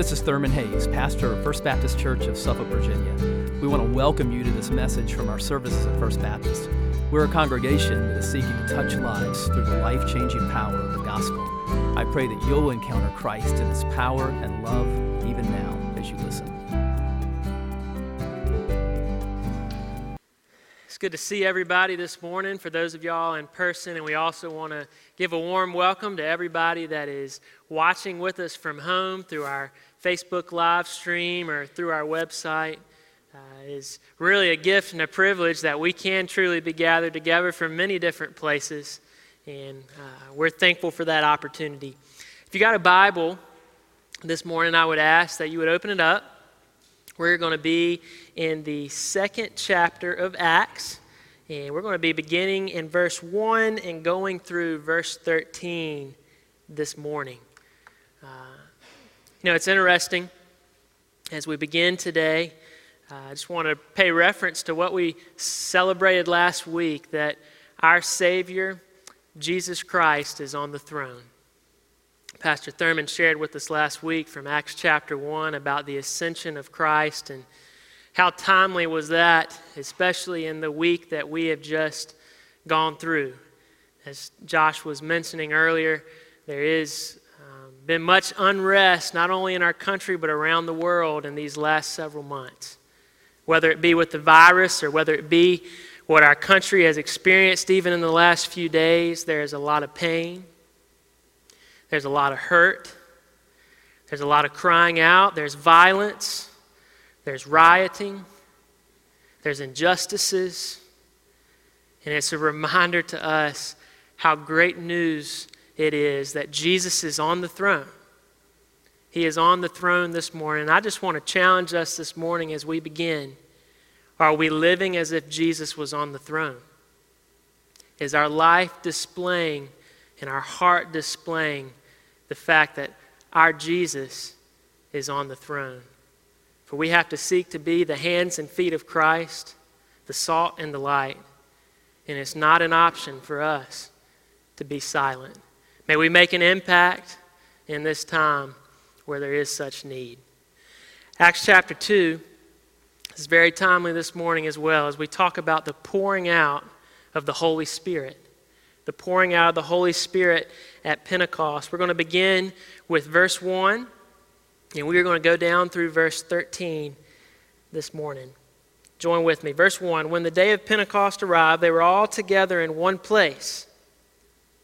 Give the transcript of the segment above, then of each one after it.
this is Thurman Hayes, pastor of First Baptist Church of Suffolk, Virginia. We want to welcome you to this message from our services at First Baptist. We're a congregation that is seeking to touch lives through the life changing power of the gospel. I pray that you'll encounter Christ in his power and love even now as you listen. It's good to see everybody this morning for those of y'all in person, and we also want to give a warm welcome to everybody that is watching with us from home through our Facebook live stream or through our website. Uh, is really a gift and a privilege that we can truly be gathered together from many different places, and uh, we're thankful for that opportunity. If you got a Bible this morning, I would ask that you would open it up. We're going to be in the second chapter of Acts, and we're going to be beginning in verse 1 and going through verse 13 this morning. You know, it's interesting as we begin today. Uh, I just want to pay reference to what we celebrated last week that our Savior, Jesus Christ, is on the throne. Pastor Thurman shared with us last week from Acts chapter 1 about the ascension of Christ and how timely was that, especially in the week that we have just gone through. As Josh was mentioning earlier, there is been much unrest, not only in our country, but around the world in these last several months. Whether it be with the virus or whether it be what our country has experienced even in the last few days, there is a lot of pain, there's a lot of hurt, there's a lot of crying out, there's violence, there's rioting, there's injustices. And it's a reminder to us how great news it is that Jesus is on the throne. He is on the throne this morning. I just want to challenge us this morning as we begin. Are we living as if Jesus was on the throne? Is our life displaying and our heart displaying the fact that our Jesus is on the throne? For we have to seek to be the hands and feet of Christ, the salt and the light. And it's not an option for us to be silent. May we make an impact in this time where there is such need. Acts chapter 2 is very timely this morning as well as we talk about the pouring out of the Holy Spirit. The pouring out of the Holy Spirit at Pentecost. We're going to begin with verse 1, and we are going to go down through verse 13 this morning. Join with me. Verse 1 When the day of Pentecost arrived, they were all together in one place.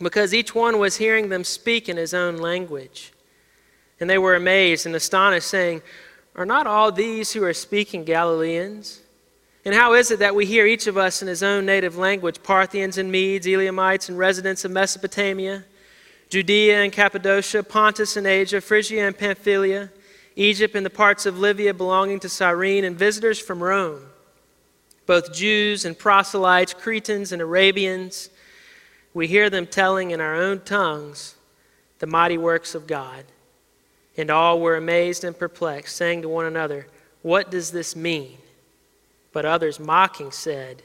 because each one was hearing them speak in his own language. And they were amazed and astonished, saying, Are not all these who are speaking Galileans? And how is it that we hear each of us in his own native language, Parthians and Medes, Elamites and residents of Mesopotamia, Judea and Cappadocia, Pontus and Asia, Phrygia and Pamphylia, Egypt and the parts of Libya belonging to Cyrene, and visitors from Rome, both Jews and proselytes, Cretans and Arabians? We hear them telling in our own tongues the mighty works of God. And all were amazed and perplexed, saying to one another, What does this mean? But others, mocking, said,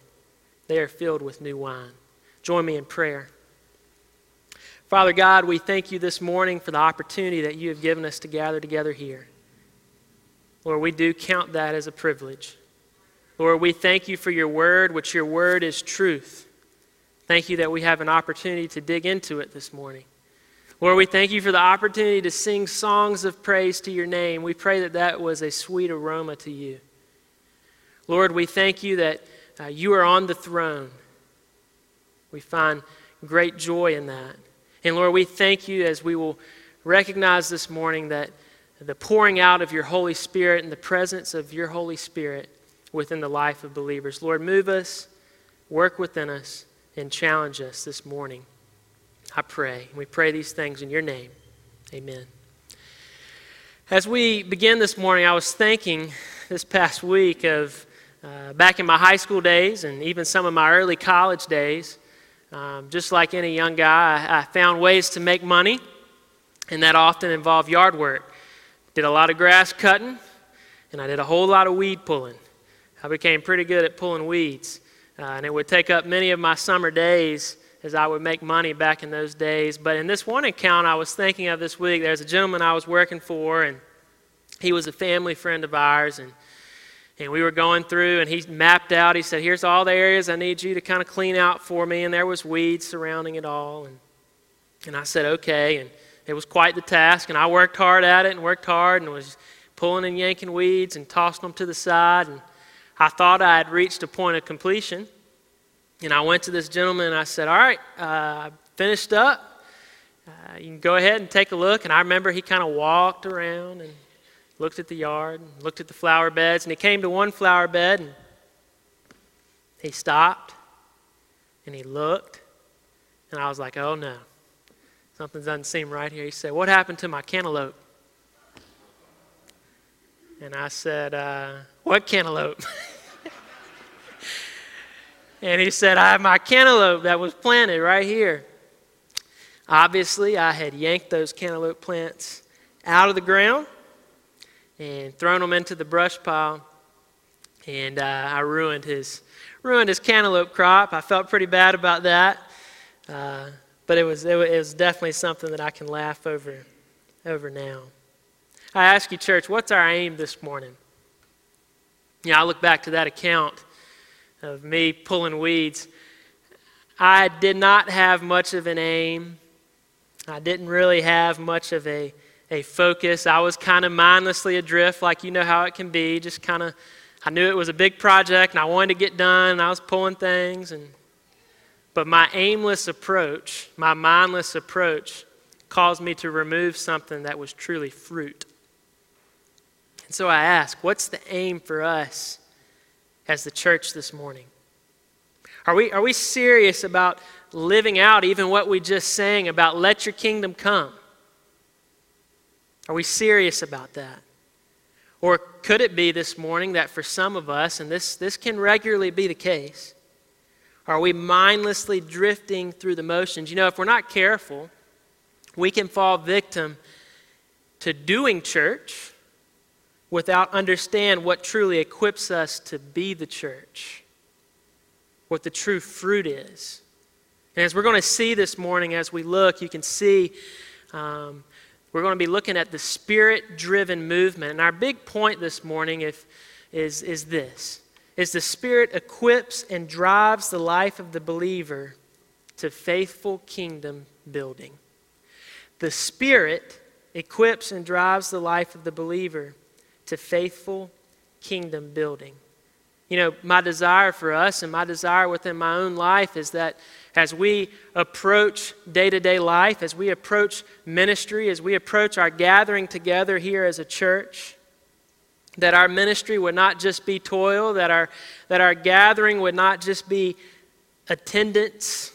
They are filled with new wine. Join me in prayer. Father God, we thank you this morning for the opportunity that you have given us to gather together here. Lord, we do count that as a privilege. Lord, we thank you for your word, which your word is truth. Thank you that we have an opportunity to dig into it this morning. Lord, we thank you for the opportunity to sing songs of praise to your name. We pray that that was a sweet aroma to you. Lord, we thank you that uh, you are on the throne. We find great joy in that. And Lord, we thank you as we will recognize this morning that the pouring out of your Holy Spirit and the presence of your Holy Spirit within the life of believers. Lord, move us, work within us and challenge us this morning. I pray. We pray these things in your name. Amen. As we begin this morning, I was thinking this past week of uh, back in my high school days and even some of my early college days. Um, just like any young guy, I, I found ways to make money, and that often involved yard work. Did a lot of grass cutting, and I did a whole lot of weed pulling. I became pretty good at pulling weeds, uh, and it would take up many of my summer days as I would make money back in those days. But in this one account I was thinking of this week, there's a gentleman I was working for, and he was a family friend of ours, and and we were going through, and he mapped out. He said, "Here's all the areas I need you to kind of clean out for me," and there was weeds surrounding it all, and and I said, "Okay," and it was quite the task, and I worked hard at it, and worked hard, and was pulling and yanking weeds and tossing them to the side, and I thought I had reached a point of completion. And I went to this gentleman and I said, All right, uh, finished up. Uh, you can go ahead and take a look. And I remember he kind of walked around and looked at the yard, and looked at the flower beds, and he came to one flower bed and he stopped and he looked. And I was like, Oh no, something doesn't seem right here. He said, What happened to my cantaloupe? And I said, uh, What cantaloupe? And he said, I have my cantaloupe that was planted right here. Obviously, I had yanked those cantaloupe plants out of the ground and thrown them into the brush pile. And uh, I ruined his, ruined his cantaloupe crop. I felt pretty bad about that. Uh, but it was, it was definitely something that I can laugh over, over now. I ask you, church, what's our aim this morning? Yeah, I look back to that account of me pulling weeds. I did not have much of an aim. I didn't really have much of a, a focus. I was kind of mindlessly adrift, like you know how it can be. Just kind of, I knew it was a big project and I wanted to get done. And I was pulling things. And, but my aimless approach, my mindless approach, caused me to remove something that was truly fruit. And so I ask, what's the aim for us as the church this morning? Are we, are we serious about living out even what we just sang about let your kingdom come? Are we serious about that? Or could it be this morning that for some of us, and this, this can regularly be the case, are we mindlessly drifting through the motions? You know, if we're not careful, we can fall victim to doing church without understand what truly equips us to be the church, what the true fruit is. And as we're going to see this morning, as we look, you can see um, we're going to be looking at the spirit driven movement. And our big point this morning if, is, is this is the spirit equips and drives the life of the believer to faithful kingdom building. The spirit equips and drives the life of the believer to faithful kingdom building. You know, my desire for us and my desire within my own life is that as we approach day to day life, as we approach ministry, as we approach our gathering together here as a church, that our ministry would not just be toil, that our, that our gathering would not just be attendance,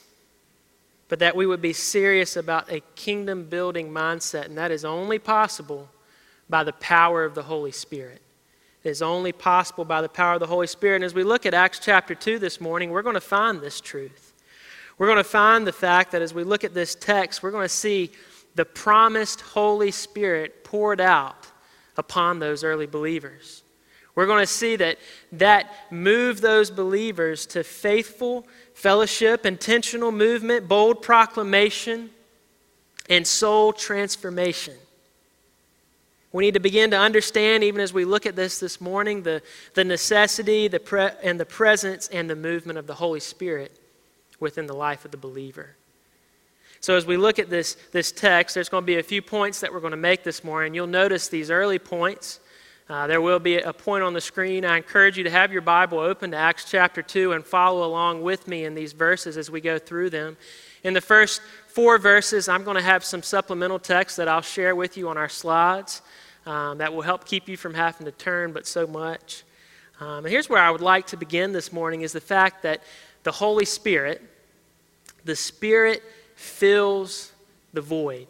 but that we would be serious about a kingdom building mindset. And that is only possible by the power of the Holy Spirit. It is only possible by the power of the Holy Spirit. And as we look at Acts chapter 2 this morning, we're going to find this truth. We're going to find the fact that as we look at this text, we're going to see the promised Holy Spirit poured out upon those early believers. We're going to see that that moved those believers to faithful fellowship, intentional movement, bold proclamation, and soul transformation. We need to begin to understand, even as we look at this this morning, the, the necessity the pre- and the presence and the movement of the Holy Spirit within the life of the believer. So, as we look at this, this text, there's going to be a few points that we're going to make this morning. You'll notice these early points. Uh, there will be a point on the screen. I encourage you to have your Bible open to Acts chapter 2 and follow along with me in these verses as we go through them. In the first four verses, I'm going to have some supplemental text that I'll share with you on our slides um, that will help keep you from having to turn but so much. Um, and here's where I would like to begin this morning is the fact that the Holy Spirit, the Spirit fills the void.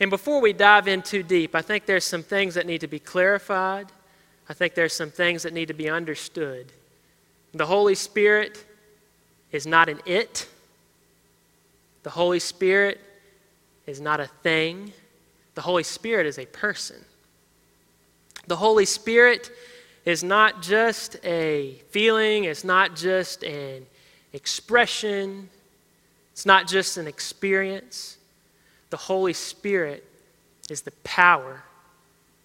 And before we dive in too deep, I think there's some things that need to be clarified. I think there's some things that need to be understood. The Holy Spirit is not an it, the Holy Spirit is not a thing. The Holy Spirit is a person. The Holy Spirit is not just a feeling, it's not just an expression, it's not just an experience. The Holy Spirit is the power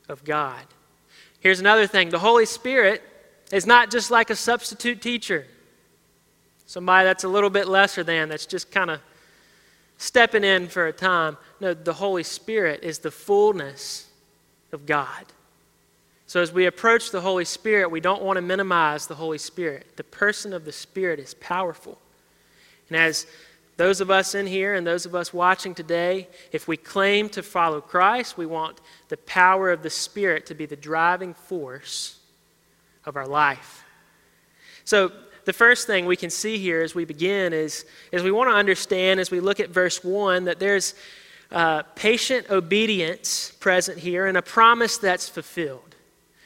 of God. Here's another thing the Holy Spirit is not just like a substitute teacher, somebody that's a little bit lesser than, that's just kind of stepping in for a time. No, the Holy Spirit is the fullness of God. So, as we approach the Holy Spirit, we don't want to minimize the Holy Spirit. The person of the Spirit is powerful. And as those of us in here and those of us watching today, if we claim to follow Christ, we want the power of the Spirit to be the driving force of our life. So, the first thing we can see here as we begin is, is we want to understand as we look at verse 1 that there's uh, patient obedience present here and a promise that's fulfilled.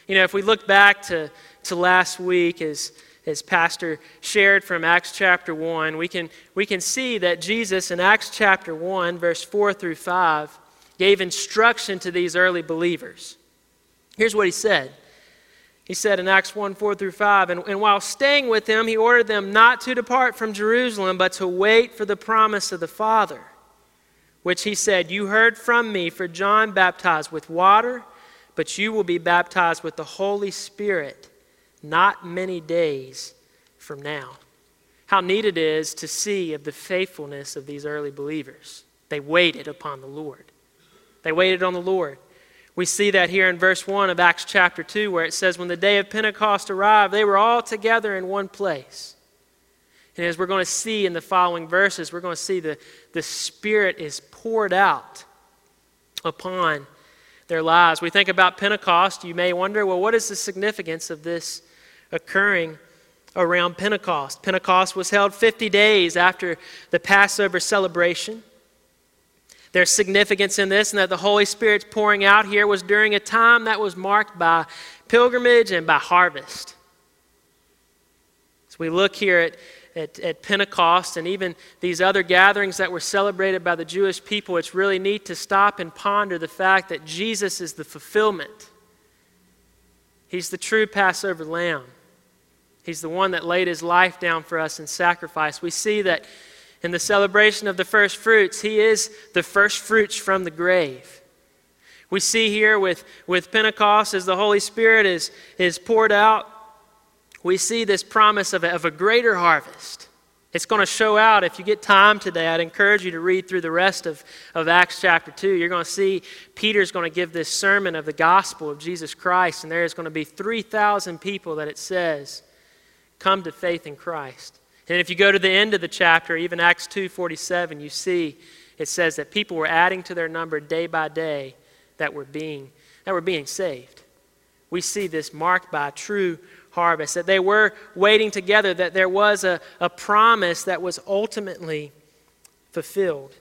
You know, if we look back to, to last week as as Pastor shared from Acts chapter 1, we can, we can see that Jesus in Acts chapter 1, verse 4 through 5, gave instruction to these early believers. Here's what he said. He said in Acts 1 4 through 5, and, and while staying with them, he ordered them not to depart from Jerusalem, but to wait for the promise of the Father, which he said, You heard from me, for John baptized with water, but you will be baptized with the Holy Spirit not many days from now. How neat it is to see of the faithfulness of these early believers. They waited upon the Lord. They waited on the Lord. We see that here in verse 1 of Acts chapter 2, where it says, When the day of Pentecost arrived, they were all together in one place. And as we're going to see in the following verses, we're going to see the, the Spirit is poured out upon their lives. We think about Pentecost, you may wonder, well, what is the significance of this occurring around Pentecost. Pentecost was held 50 days after the Passover celebration. There's significance in this, and that the Holy Spirit's pouring out here was during a time that was marked by pilgrimage and by harvest. As we look here at, at, at, Pentecost and even these other gatherings that were celebrated by the Jewish people, it's really neat to stop and ponder the fact that Jesus is the fulfillment. He's the true Passover lamb. He's the one that laid his life down for us in sacrifice. We see that in the celebration of the first fruits, he is the first fruits from the grave. We see here with, with Pentecost as the Holy Spirit is, is poured out, we see this promise of a, of a greater harvest. It's going to show out. If you get time today, I'd encourage you to read through the rest of, of Acts chapter 2. You're going to see Peter's going to give this sermon of the gospel of Jesus Christ, and there is going to be 3,000 people that it says come to faith in Christ. And if you go to the end of the chapter, even Acts 2:47, you see it says that people were adding to their number day by day that were being that were being saved. We see this marked by true harvest, that they were waiting together, that there was a, a promise that was ultimately fulfilled.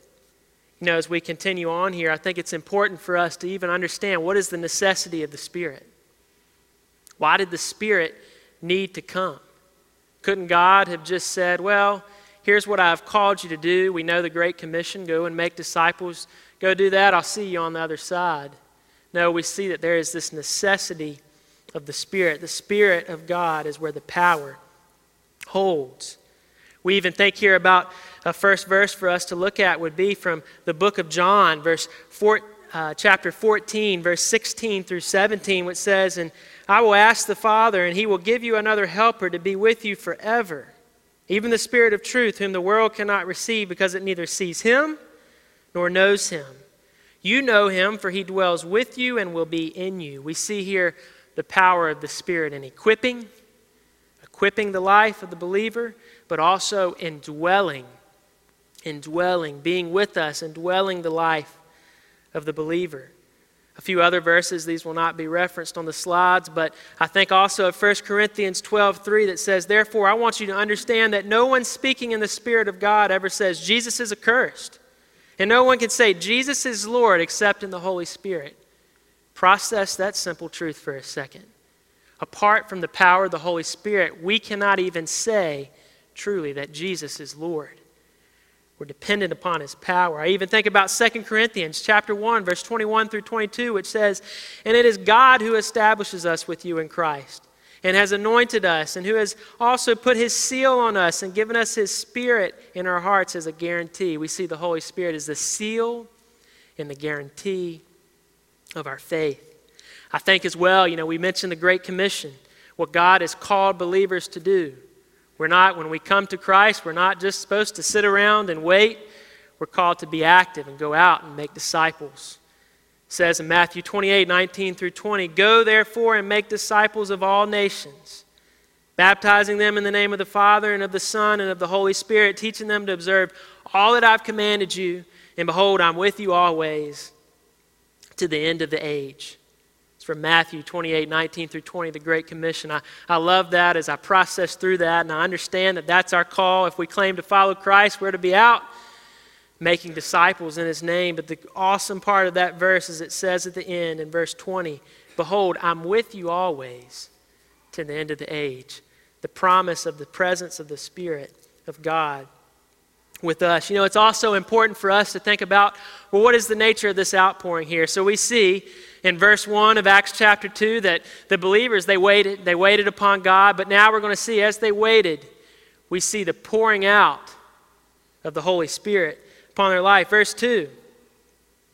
You know, as we continue on here, I think it's important for us to even understand what is the necessity of the Spirit. Why did the Spirit need to come? Couldn't God have just said, Well, here's what I've called you to do. We know the Great Commission go and make disciples. Go do that. I'll see you on the other side. No, we see that there is this necessity of the Spirit. The Spirit of God is where the power holds. We even think here about a first verse for us to look at would be from the book of John, verse four, uh, chapter 14, verse 16 through 17, which says, And I will ask the Father, and he will give you another helper to be with you forever, even the Spirit of truth, whom the world cannot receive because it neither sees him nor knows him. You know him, for he dwells with you and will be in you. We see here the power of the Spirit in equipping, equipping the life of the believer, but also indwelling, indwelling, being with us, indwelling the life of the believer a few other verses. These will not be referenced on the slides, but I think also of 1 Corinthians 12 3 that says, Therefore, I want you to understand that no one speaking in the Spirit of God ever says, Jesus is accursed. And no one can say Jesus is Lord except in the Holy Spirit. Process that simple truth for a second. Apart from the power of the Holy Spirit, we cannot even say truly that Jesus is Lord. We're dependent upon his power. I even think about 2 Corinthians chapter 1 verse 21 through 22 which says, "And it is God who establishes us with you in Christ and has anointed us and who has also put his seal on us and given us his spirit in our hearts as a guarantee." We see the Holy Spirit as the seal and the guarantee of our faith. I think as well, you know, we mentioned the Great Commission, what God has called believers to do. We're not, when we come to Christ, we're not just supposed to sit around and wait. We're called to be active and go out and make disciples. It says in Matthew 28 19 through 20, Go therefore and make disciples of all nations, baptizing them in the name of the Father and of the Son and of the Holy Spirit, teaching them to observe all that I've commanded you. And behold, I'm with you always to the end of the age. It's from Matthew 28 19 through 20, the Great Commission. I, I love that as I process through that, and I understand that that's our call. If we claim to follow Christ, we're to be out making disciples in His name. But the awesome part of that verse is it says at the end in verse 20, Behold, I'm with you always to the end of the age. The promise of the presence of the Spirit of God with us. You know, it's also important for us to think about well, what is the nature of this outpouring here? So we see in verse 1 of Acts chapter 2 that the believers, they waited, they waited upon God, but now we're going to see as they waited, we see the pouring out of the Holy Spirit upon their life. Verse 2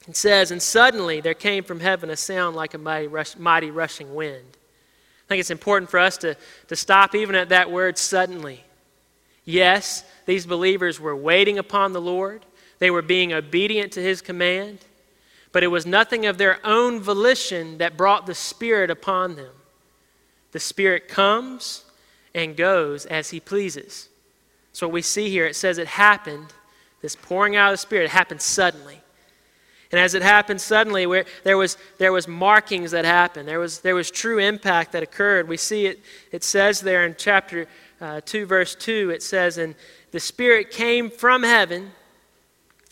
it says, And suddenly there came from heaven a sound like a mighty, rush, mighty rushing wind. I think it's important for us to, to stop even at that word suddenly. Yes, these believers were waiting upon the Lord, they were being obedient to his command. But it was nothing of their own volition that brought the Spirit upon them. The Spirit comes and goes as He pleases. So, what we see here, it says it happened, this pouring out of the Spirit, it happened suddenly. And as it happened suddenly, where there was, there was markings that happened. There was, there was true impact that occurred. We see it, it says there in chapter uh, 2, verse 2, it says, And the Spirit came from heaven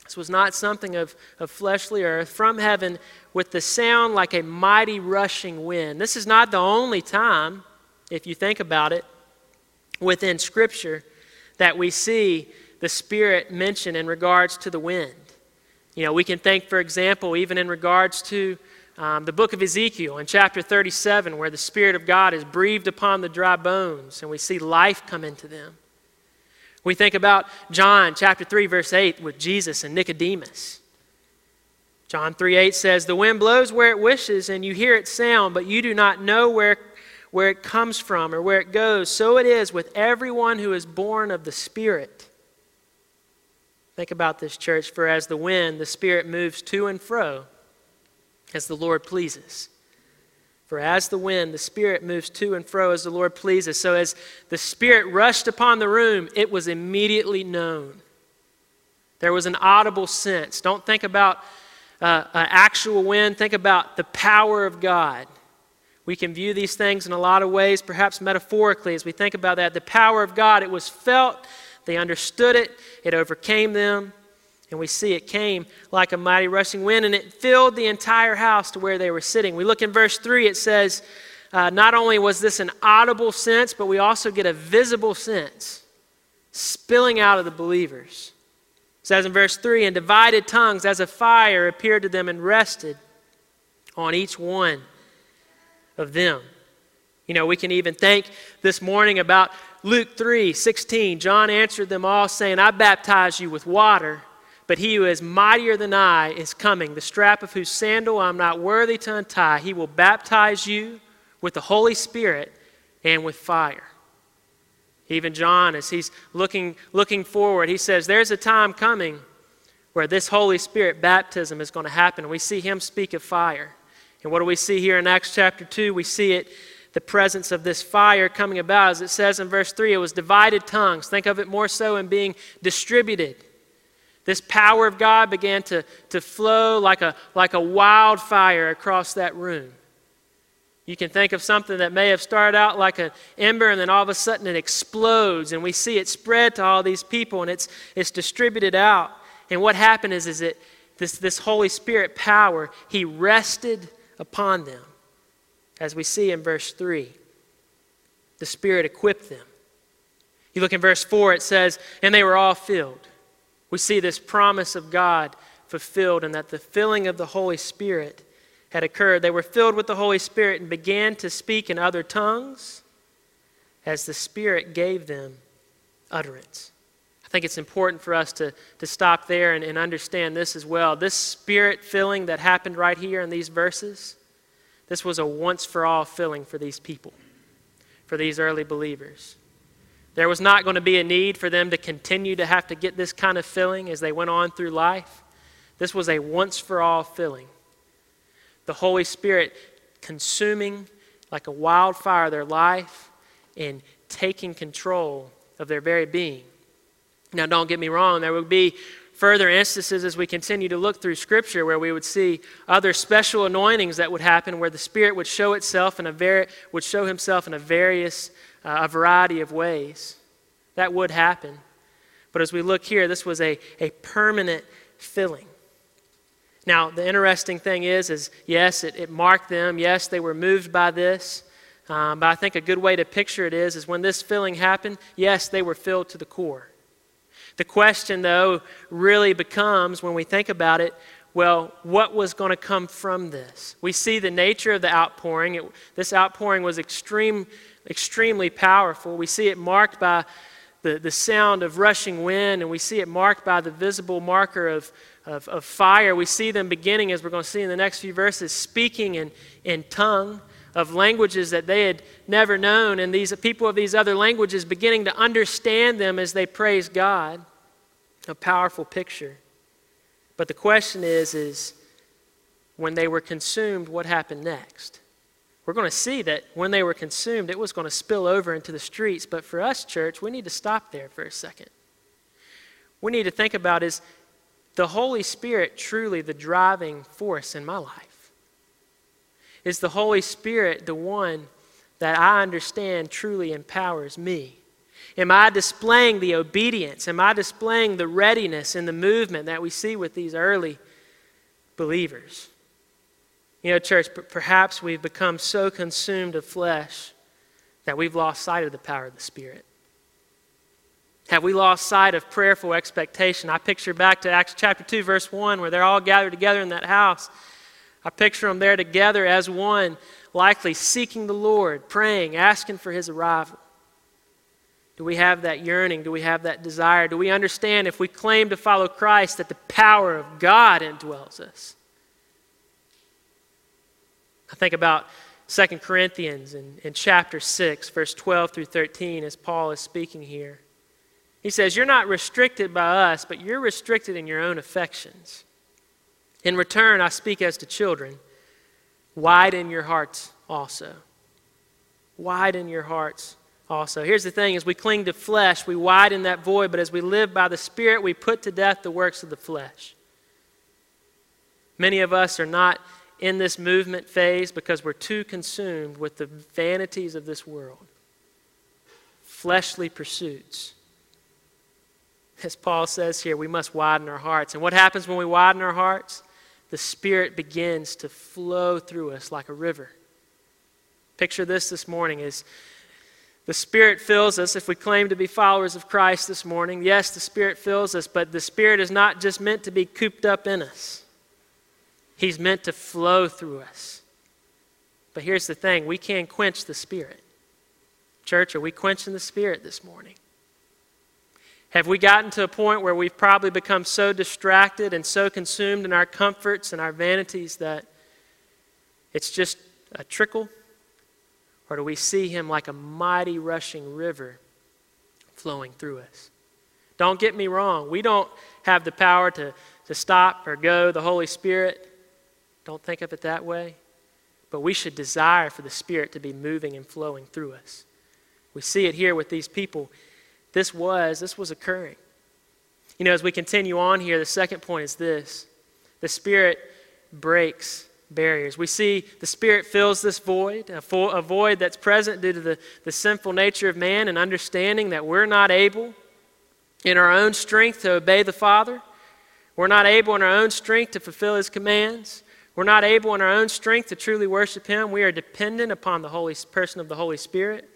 this was not something of, of fleshly earth, from heaven with the sound like a mighty rushing wind. This is not the only time, if you think about it, within Scripture that we see the Spirit mentioned in regards to the wind. You know, we can think, for example, even in regards to um, the book of Ezekiel in chapter 37, where the Spirit of God is breathed upon the dry bones and we see life come into them. We think about John chapter 3 verse 8 with Jesus and Nicodemus. John 3 8 says, The wind blows where it wishes, and you hear its sound, but you do not know where, where it comes from or where it goes. So it is with everyone who is born of the Spirit. Think about this, church, for as the wind, the Spirit moves to and fro as the Lord pleases. For as the wind, the Spirit moves to and fro as the Lord pleases. So as the Spirit rushed upon the room, it was immediately known. There was an audible sense. Don't think about uh, an actual wind, think about the power of God. We can view these things in a lot of ways, perhaps metaphorically, as we think about that. The power of God, it was felt, they understood it, it overcame them. And we see it came like a mighty rushing wind, and it filled the entire house to where they were sitting. We look in verse 3, it says, uh, not only was this an audible sense, but we also get a visible sense spilling out of the believers. It says in verse 3 And divided tongues as a fire appeared to them and rested on each one of them. You know, we can even think this morning about Luke 3 16. John answered them all, saying, I baptize you with water but he who is mightier than I is coming, the strap of whose sandal I'm not worthy to untie. He will baptize you with the Holy Spirit and with fire. Even John, as he's looking, looking forward, he says, There's a time coming where this Holy Spirit baptism is going to happen. We see him speak of fire. And what do we see here in Acts chapter 2? We see it, the presence of this fire coming about. As it says in verse 3, it was divided tongues. Think of it more so in being distributed. This power of God began to, to flow like a, like a wildfire across that room. You can think of something that may have started out like an ember and then all of a sudden it explodes and we see it spread to all these people and it's, it's distributed out. And what happened is, is that this, this Holy Spirit power, He rested upon them. As we see in verse 3, the Spirit equipped them. You look in verse 4, it says, And they were all filled. We see this promise of God fulfilled, and that the filling of the Holy Spirit had occurred. They were filled with the Holy Spirit and began to speak in other tongues as the Spirit gave them utterance. I think it's important for us to, to stop there and, and understand this as well. This spirit filling that happened right here in these verses, this was a once for all filling for these people, for these early believers. There was not going to be a need for them to continue to have to get this kind of filling as they went on through life. This was a once for all filling. The Holy Spirit consuming like a wildfire their life and taking control of their very being. Now, don't get me wrong, there would be further instances as we continue to look through Scripture where we would see other special anointings that would happen where the Spirit would show itself in a would show Himself in a various, uh, a variety of ways. That would happen. But as we look here, this was a, a permanent filling. Now, the interesting thing is, is yes, it, it marked them. Yes, they were moved by this. Um, but I think a good way to picture it is, is when this filling happened, yes, they were filled to the core. The question, though, really becomes when we think about it well, what was going to come from this? We see the nature of the outpouring. It, this outpouring was extreme, extremely powerful. We see it marked by the, the sound of rushing wind, and we see it marked by the visible marker of, of, of fire. We see them beginning, as we're going to see in the next few verses, speaking in, in tongue of languages that they had never known, and these people of these other languages beginning to understand them as they praise God. A powerful picture. But the question is, is when they were consumed, what happened next? We're going to see that when they were consumed, it was going to spill over into the streets. But for us, church, we need to stop there for a second. We need to think about is the Holy Spirit truly the driving force in my life? Is the Holy Spirit the one that I understand truly empowers me? Am I displaying the obedience? Am I displaying the readiness and the movement that we see with these early believers? You know, church, perhaps we've become so consumed of flesh that we've lost sight of the power of the Spirit. Have we lost sight of prayerful expectation? I picture back to Acts chapter 2, verse 1, where they're all gathered together in that house. I picture them there together as one, likely seeking the Lord, praying, asking for his arrival. Do we have that yearning? Do we have that desire? Do we understand if we claim to follow Christ that the power of God indwells us? I think about 2 Corinthians in, in chapter 6, verse 12 through 13, as Paul is speaking here. He says, You're not restricted by us, but you're restricted in your own affections. In return, I speak as to children. Widen your hearts also. Widen your hearts also. Here's the thing as we cling to flesh, we widen that void, but as we live by the Spirit, we put to death the works of the flesh. Many of us are not in this movement phase because we're too consumed with the vanities of this world, fleshly pursuits. As Paul says here, we must widen our hearts. And what happens when we widen our hearts? The Spirit begins to flow through us like a river. Picture this this morning is the Spirit fills us if we claim to be followers of Christ this morning. Yes, the Spirit fills us, but the Spirit is not just meant to be cooped up in us, He's meant to flow through us. But here's the thing we can't quench the Spirit. Church, are we quenching the Spirit this morning? Have we gotten to a point where we've probably become so distracted and so consumed in our comforts and our vanities that it's just a trickle? Or do we see him like a mighty rushing river flowing through us? Don't get me wrong. We don't have the power to, to stop or go the Holy Spirit. Don't think of it that way. But we should desire for the Spirit to be moving and flowing through us. We see it here with these people this was, this was occurring. You know, as we continue on here, the second point is this the Spirit breaks barriers. We see the Spirit fills this void, a, a void that's present due to the, the sinful nature of man and understanding that we're not able in our own strength to obey the Father. We're not able in our own strength to fulfill His commands. We're not able in our own strength to truly worship Him. We are dependent upon the Holy person of the Holy Spirit.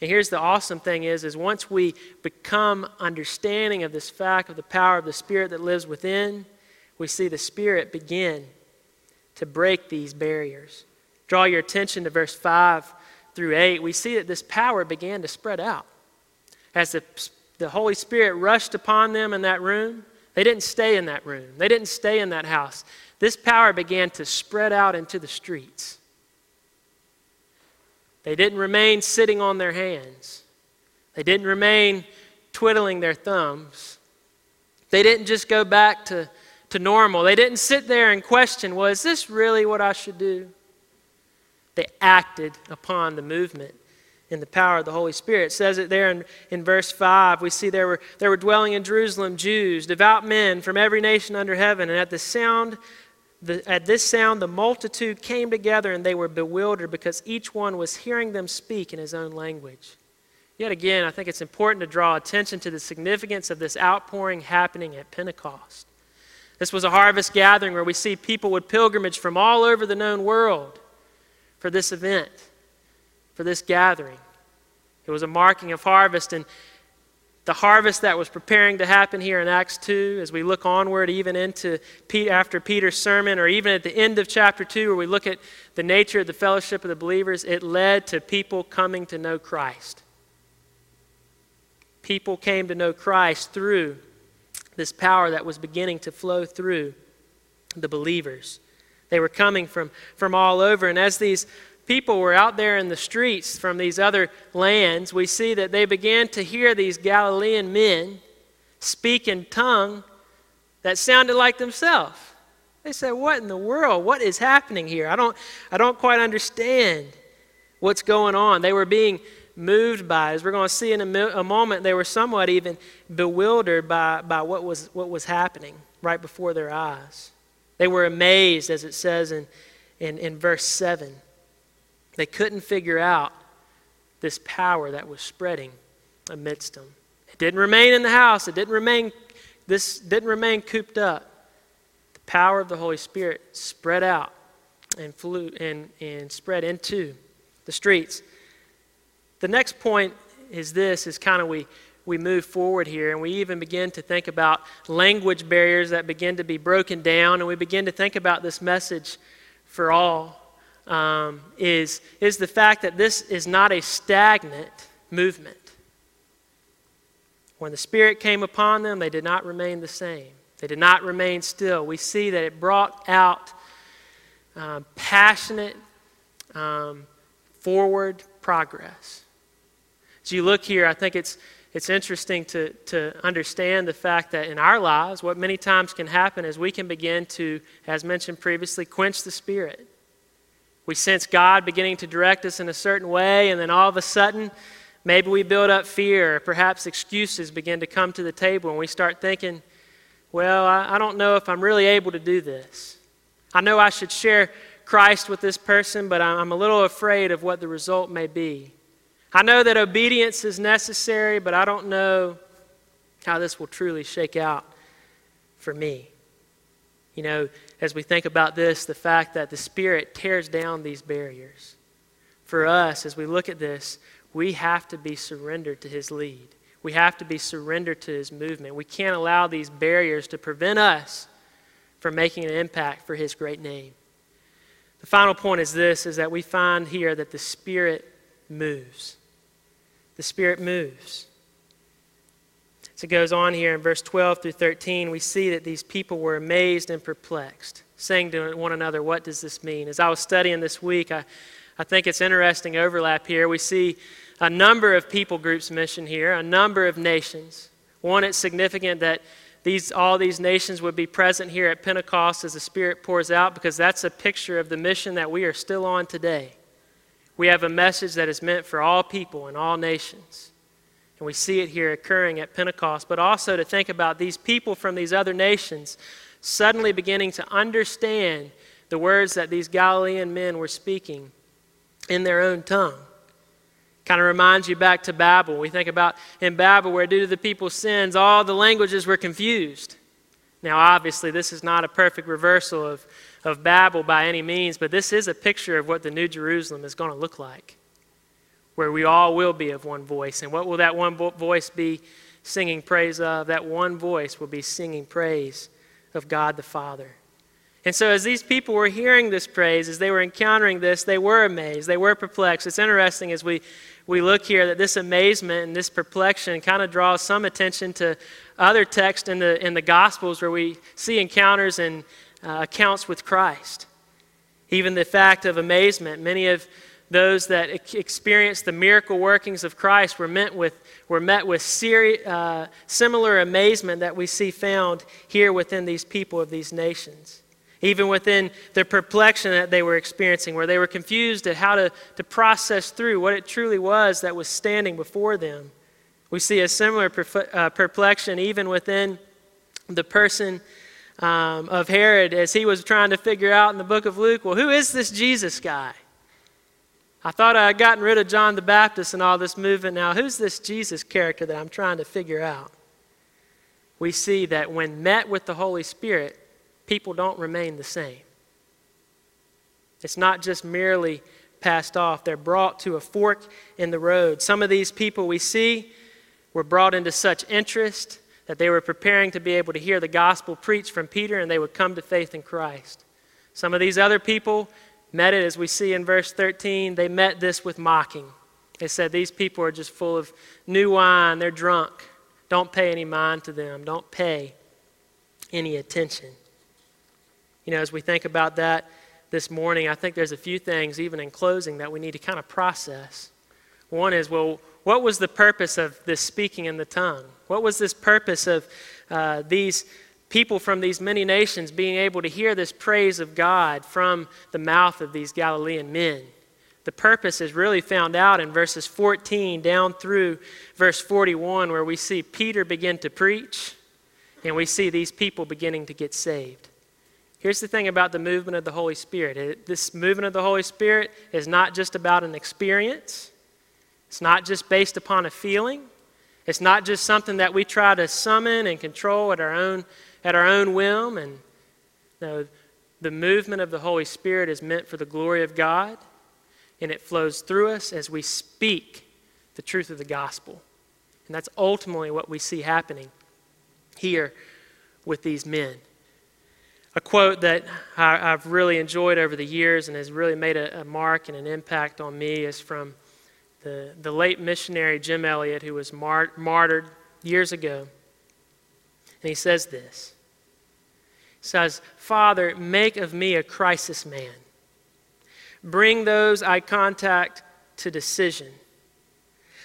And here's the awesome thing is, is once we become understanding of this fact of the power of the Spirit that lives within, we see the Spirit begin to break these barriers. Draw your attention to verse 5 through 8. We see that this power began to spread out. As the, the Holy Spirit rushed upon them in that room, they didn't stay in that room, they didn't stay in that house. This power began to spread out into the streets. They didn't remain sitting on their hands. They didn't remain twiddling their thumbs. They didn't just go back to, to normal. They didn't sit there and question, well, is this really what I should do? They acted upon the movement in the power of the Holy Spirit. It says it there in, in verse 5. We see there were, there were dwelling in Jerusalem Jews, devout men from every nation under heaven. And at the sound, the, at this sound, the multitude came together and they were bewildered because each one was hearing them speak in his own language. Yet again, I think it's important to draw attention to the significance of this outpouring happening at Pentecost. This was a harvest gathering where we see people would pilgrimage from all over the known world for this event for this gathering. It was a marking of harvest, and the harvest that was preparing to happen here in Acts 2, as we look onward, even into after Peter's sermon, or even at the end of chapter 2, where we look at the nature of the fellowship of the believers, it led to people coming to know Christ. People came to know Christ through this power that was beginning to flow through the believers. They were coming from, from all over, and as these people were out there in the streets from these other lands, we see that they began to hear these Galilean men speak in tongue that sounded like themselves. They said, What in the world? What is happening here? I don't, I don't quite understand what's going on. They were being moved by, as we're going to see in a, a moment, they were somewhat even bewildered by, by what, was, what was happening right before their eyes. They were amazed, as it says in, in, in verse 7. They couldn't figure out this power that was spreading amidst them. It didn't remain in the house. It didn't remain this didn't remain cooped up. The power of the Holy Spirit spread out and flew and, and spread into the streets. The next point is this is kind of we we move forward here and we even begin to think about language barriers that begin to be broken down and we begin to think about this message for all um, is, is the fact that this is not a stagnant movement. When the Spirit came upon them, they did not remain the same. They did not remain still. We see that it brought out um, passionate, um, forward progress. As you look here, I think it's, it's interesting to, to understand the fact that in our lives, what many times can happen is we can begin to, as mentioned previously, quench the Spirit. We sense God beginning to direct us in a certain way, and then all of a sudden, maybe we build up fear, perhaps excuses begin to come to the table, and we start thinking, well, I, I don't know if I'm really able to do this. I know I should share Christ with this person, but I'm a little afraid of what the result may be. I know that obedience is necessary, but I don't know how this will truly shake out for me. You know, as we think about this, the fact that the Spirit tears down these barriers. For us, as we look at this, we have to be surrendered to His lead. We have to be surrendered to His movement. We can't allow these barriers to prevent us from making an impact for His great name. The final point is this is that we find here that the Spirit moves. The Spirit moves. As it goes on here in verse 12 through 13, we see that these people were amazed and perplexed, saying to one another, What does this mean? As I was studying this week, I, I think it's interesting overlap here. We see a number of people groups mentioned here, a number of nations. One, it's significant that these, all these nations would be present here at Pentecost as the Spirit pours out because that's a picture of the mission that we are still on today. We have a message that is meant for all people and all nations. And we see it here occurring at Pentecost, but also to think about these people from these other nations suddenly beginning to understand the words that these Galilean men were speaking in their own tongue. Kind of reminds you back to Babel. We think about in Babel, where due to the people's sins, all the languages were confused. Now, obviously, this is not a perfect reversal of, of Babel by any means, but this is a picture of what the New Jerusalem is going to look like, where we all will be of one voice. And what will that one voice be singing praise of? That one voice will be singing praise of God the Father. And so, as these people were hearing this praise, as they were encountering this, they were amazed. They were perplexed. It's interesting as we, we look here that this amazement and this perplexion kind of draws some attention to other texts in the, in the Gospels where we see encounters and uh, accounts with Christ. Even the fact of amazement. Many of those that experienced the miracle workings of Christ were met with, were met with seri- uh, similar amazement that we see found here within these people of these nations even within the perplexion that they were experiencing, where they were confused at how to, to process through what it truly was that was standing before them. We see a similar uh, perplexion even within the person um, of Herod as he was trying to figure out in the book of Luke well, who is this Jesus guy? I thought I had gotten rid of John the Baptist and all this movement. Now, who's this Jesus character that I'm trying to figure out? We see that when met with the Holy Spirit, people don't remain the same. It's not just merely passed off, they're brought to a fork in the road. Some of these people we see were brought into such interest that they were preparing to be able to hear the gospel preached from Peter and they would come to faith in Christ. Some of these other people met it, as we see in verse 13, they met this with mocking. They said, These people are just full of new wine, they're drunk. Don't pay any mind to them, don't pay any attention. You know, as we think about that this morning, I think there's a few things, even in closing, that we need to kind of process. One is, well, what was the purpose of this speaking in the tongue? What was this purpose of uh, these people from these many nations being able to hear this praise of God from the mouth of these Galilean men? The purpose is really found out in verses 14 down through verse 41, where we see Peter begin to preach and we see these people beginning to get saved. Here's the thing about the movement of the Holy Spirit it, this movement of the Holy Spirit is not just about an experience, it's not just based upon a feeling, it's not just something that we try to summon and control at our own, at our own whim. And no, the movement of the Holy Spirit is meant for the glory of God, and it flows through us as we speak the truth of the gospel. And that's ultimately what we see happening here with these men. A quote that I, have really enjoyed over the years and has really made a, a mark and an impact on me is from the, the late missionary Jim Elliot, who was mar- martyred years ago. And he says this He says, Father, make of me a crisis man. Bring those I contact to decision.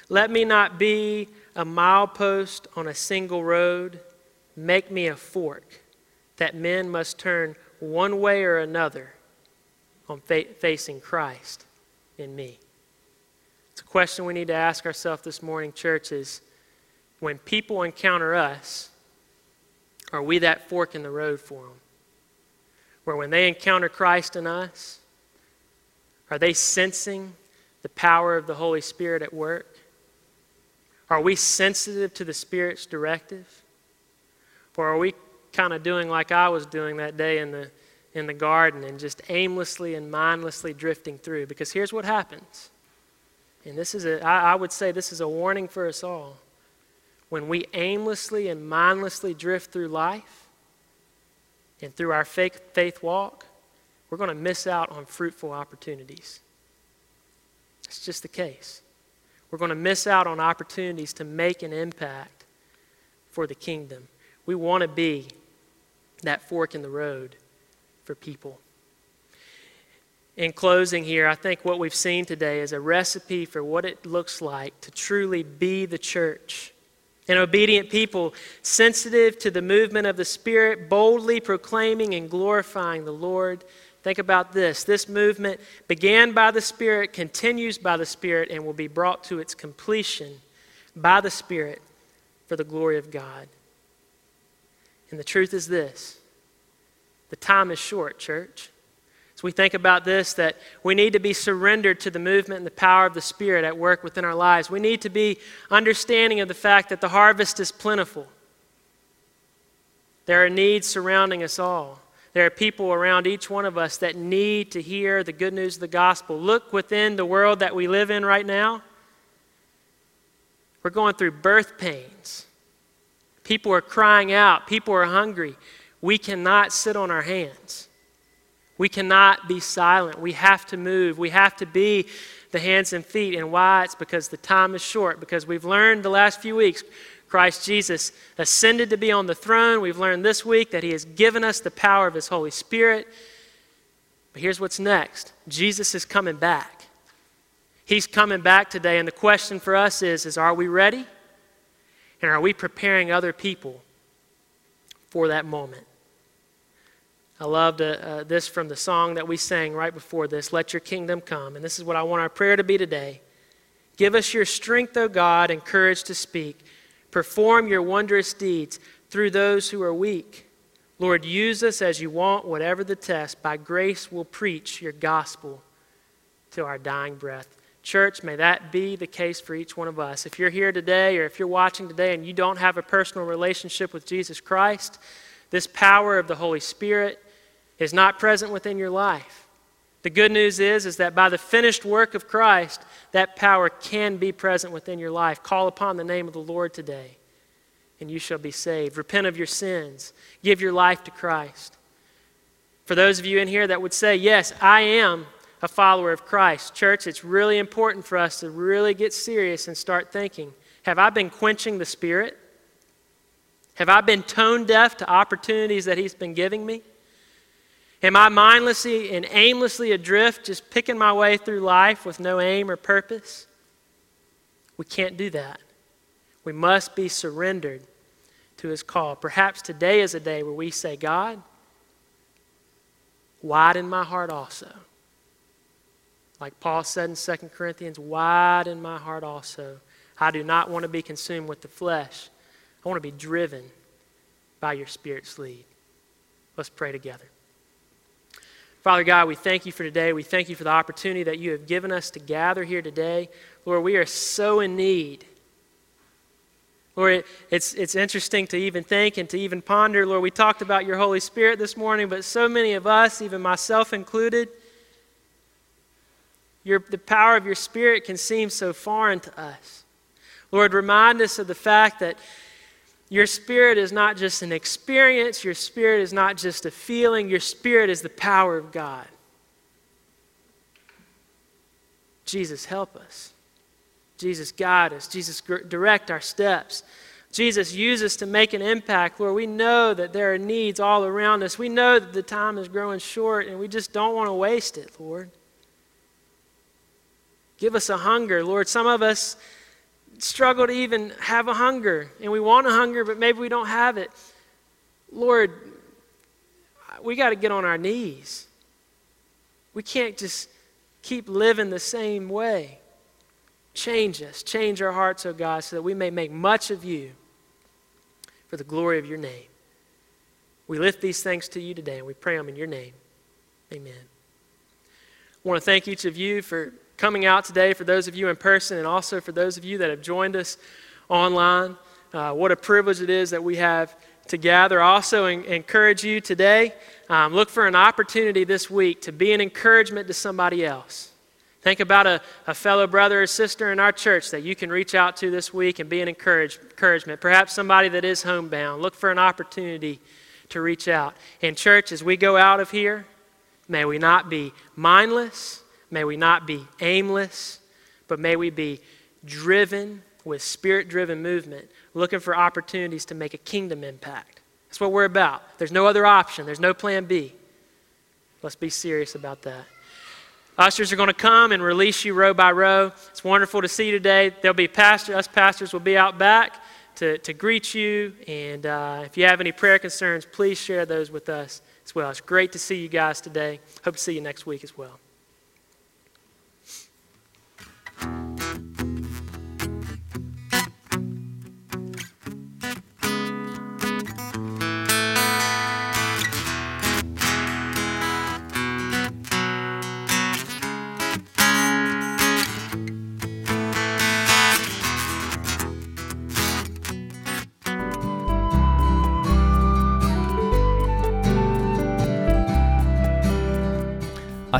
Let me not be a milepost on a single road. Make me a fork that men must turn one way or another on fa- facing Christ in me? It's a question we need to ask ourselves this morning, church, is when people encounter us, are we that fork in the road for them? Where when they encounter Christ in us, are they sensing the power of the Holy Spirit at work? Are we sensitive to the Spirit's directive? Or are we kind of doing like I was doing that day in the, in the garden and just aimlessly and mindlessly drifting through. Because here's what happens. And this is a, I, I would say this is a warning for us all. When we aimlessly and mindlessly drift through life and through our faith, faith walk, we're going to miss out on fruitful opportunities. It's just the case. We're going to miss out on opportunities to make an impact for the kingdom. We want to be that fork in the road for people. In closing, here, I think what we've seen today is a recipe for what it looks like to truly be the church. An obedient people, sensitive to the movement of the Spirit, boldly proclaiming and glorifying the Lord. Think about this. This movement began by the Spirit, continues by the Spirit, and will be brought to its completion by the Spirit for the glory of God. And the truth is this the time is short, church. We think about this, that we need to be surrendered to the movement and the power of the Spirit at work within our lives. We need to be understanding of the fact that the harvest is plentiful. There are needs surrounding us all. There are people around each one of us that need to hear the good news of the gospel. Look within the world that we live in right now. We're going through birth pains. People are crying out. People are hungry. We cannot sit on our hands. We cannot be silent. We have to move. We have to be the hands and feet. And why? It's because the time is short, because we've learned the last few weeks Christ Jesus ascended to be on the throne. We've learned this week that He has given us the power of His Holy Spirit. But here's what's next Jesus is coming back. He's coming back today, and the question for us is, is are we ready? And are we preparing other people for that moment? I loved uh, uh, this from the song that we sang right before this Let your kingdom come. And this is what I want our prayer to be today. Give us your strength, O God, and courage to speak. Perform your wondrous deeds through those who are weak. Lord, use us as you want, whatever the test. By grace, we'll preach your gospel to our dying breath. Church, may that be the case for each one of us. If you're here today or if you're watching today and you don't have a personal relationship with Jesus Christ, this power of the Holy Spirit is not present within your life. The good news is, is that by the finished work of Christ, that power can be present within your life. Call upon the name of the Lord today, and you shall be saved. Repent of your sins. Give your life to Christ. For those of you in here that would say, Yes, I am a follower of Christ, church, it's really important for us to really get serious and start thinking Have I been quenching the Spirit? Have I been tone deaf to opportunities that He's been giving me? Am I mindlessly and aimlessly adrift, just picking my way through life with no aim or purpose? We can't do that. We must be surrendered to his call. Perhaps today is a day where we say, God, widen my heart also. Like Paul said in 2 Corinthians, widen my heart also. I do not want to be consumed with the flesh. I want to be driven by your Spirit's lead. Let's pray together. Father God, we thank you for today. We thank you for the opportunity that you have given us to gather here today. Lord, we are so in need. Lord, it's, it's interesting to even think and to even ponder. Lord, we talked about your Holy Spirit this morning, but so many of us, even myself included, your, the power of your Spirit can seem so foreign to us. Lord, remind us of the fact that your spirit is not just an experience, your spirit is not just a feeling, your spirit is the power of God. Jesus, help us. Jesus, guide us. Jesus, direct our steps. Jesus, use us to make an impact. Lord, we know that there are needs all around us. We know that the time is growing short, and we just don't want to waste it, Lord. Give us a hunger. Lord, some of us struggle to even have a hunger, and we want a hunger, but maybe we don't have it. Lord, we got to get on our knees. We can't just keep living the same way. Change us, change our hearts, oh God, so that we may make much of you for the glory of your name. We lift these things to you today, and we pray them in your name. Amen. I want to thank each of you for coming out today, for those of you in person, and also for those of you that have joined us online. Uh, what a privilege it is that we have to gather. I also en- encourage you today, um, look for an opportunity this week to be an encouragement to somebody else. Think about a, a fellow brother or sister in our church that you can reach out to this week and be an encourage, encouragement. Perhaps somebody that is homebound. Look for an opportunity to reach out. In church, as we go out of here, may we not be mindless May we not be aimless, but may we be driven with spirit driven movement, looking for opportunities to make a kingdom impact. That's what we're about. There's no other option, there's no plan B. Let's be serious about that. Ushers are going to come and release you row by row. It's wonderful to see you today. There'll be pastors, us pastors will be out back to, to greet you. And uh, if you have any prayer concerns, please share those with us as well. It's great to see you guys today. Hope to see you next week as well.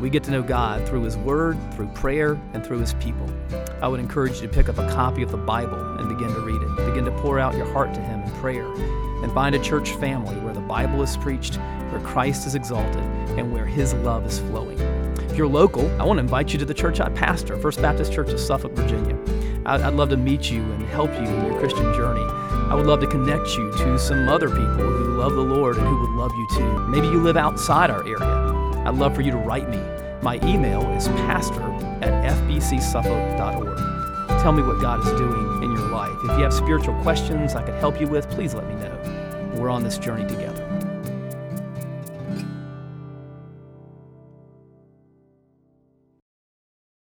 We get to know God through His Word, through prayer, and through His people. I would encourage you to pick up a copy of the Bible and begin to read it. Begin to pour out your heart to Him in prayer. And find a church family where the Bible is preached, where Christ is exalted, and where His love is flowing. If you're local, I want to invite you to the church I pastor, First Baptist Church of Suffolk, Virginia. I'd love to meet you and help you in your Christian journey. I would love to connect you to some other people who love the Lord and who would love you too. Maybe you live outside our area. I'd love for you to write me. My email is pastor at fbcsuffolk.org. Tell me what God is doing in your life. If you have spiritual questions I could help you with, please let me know. We're on this journey together.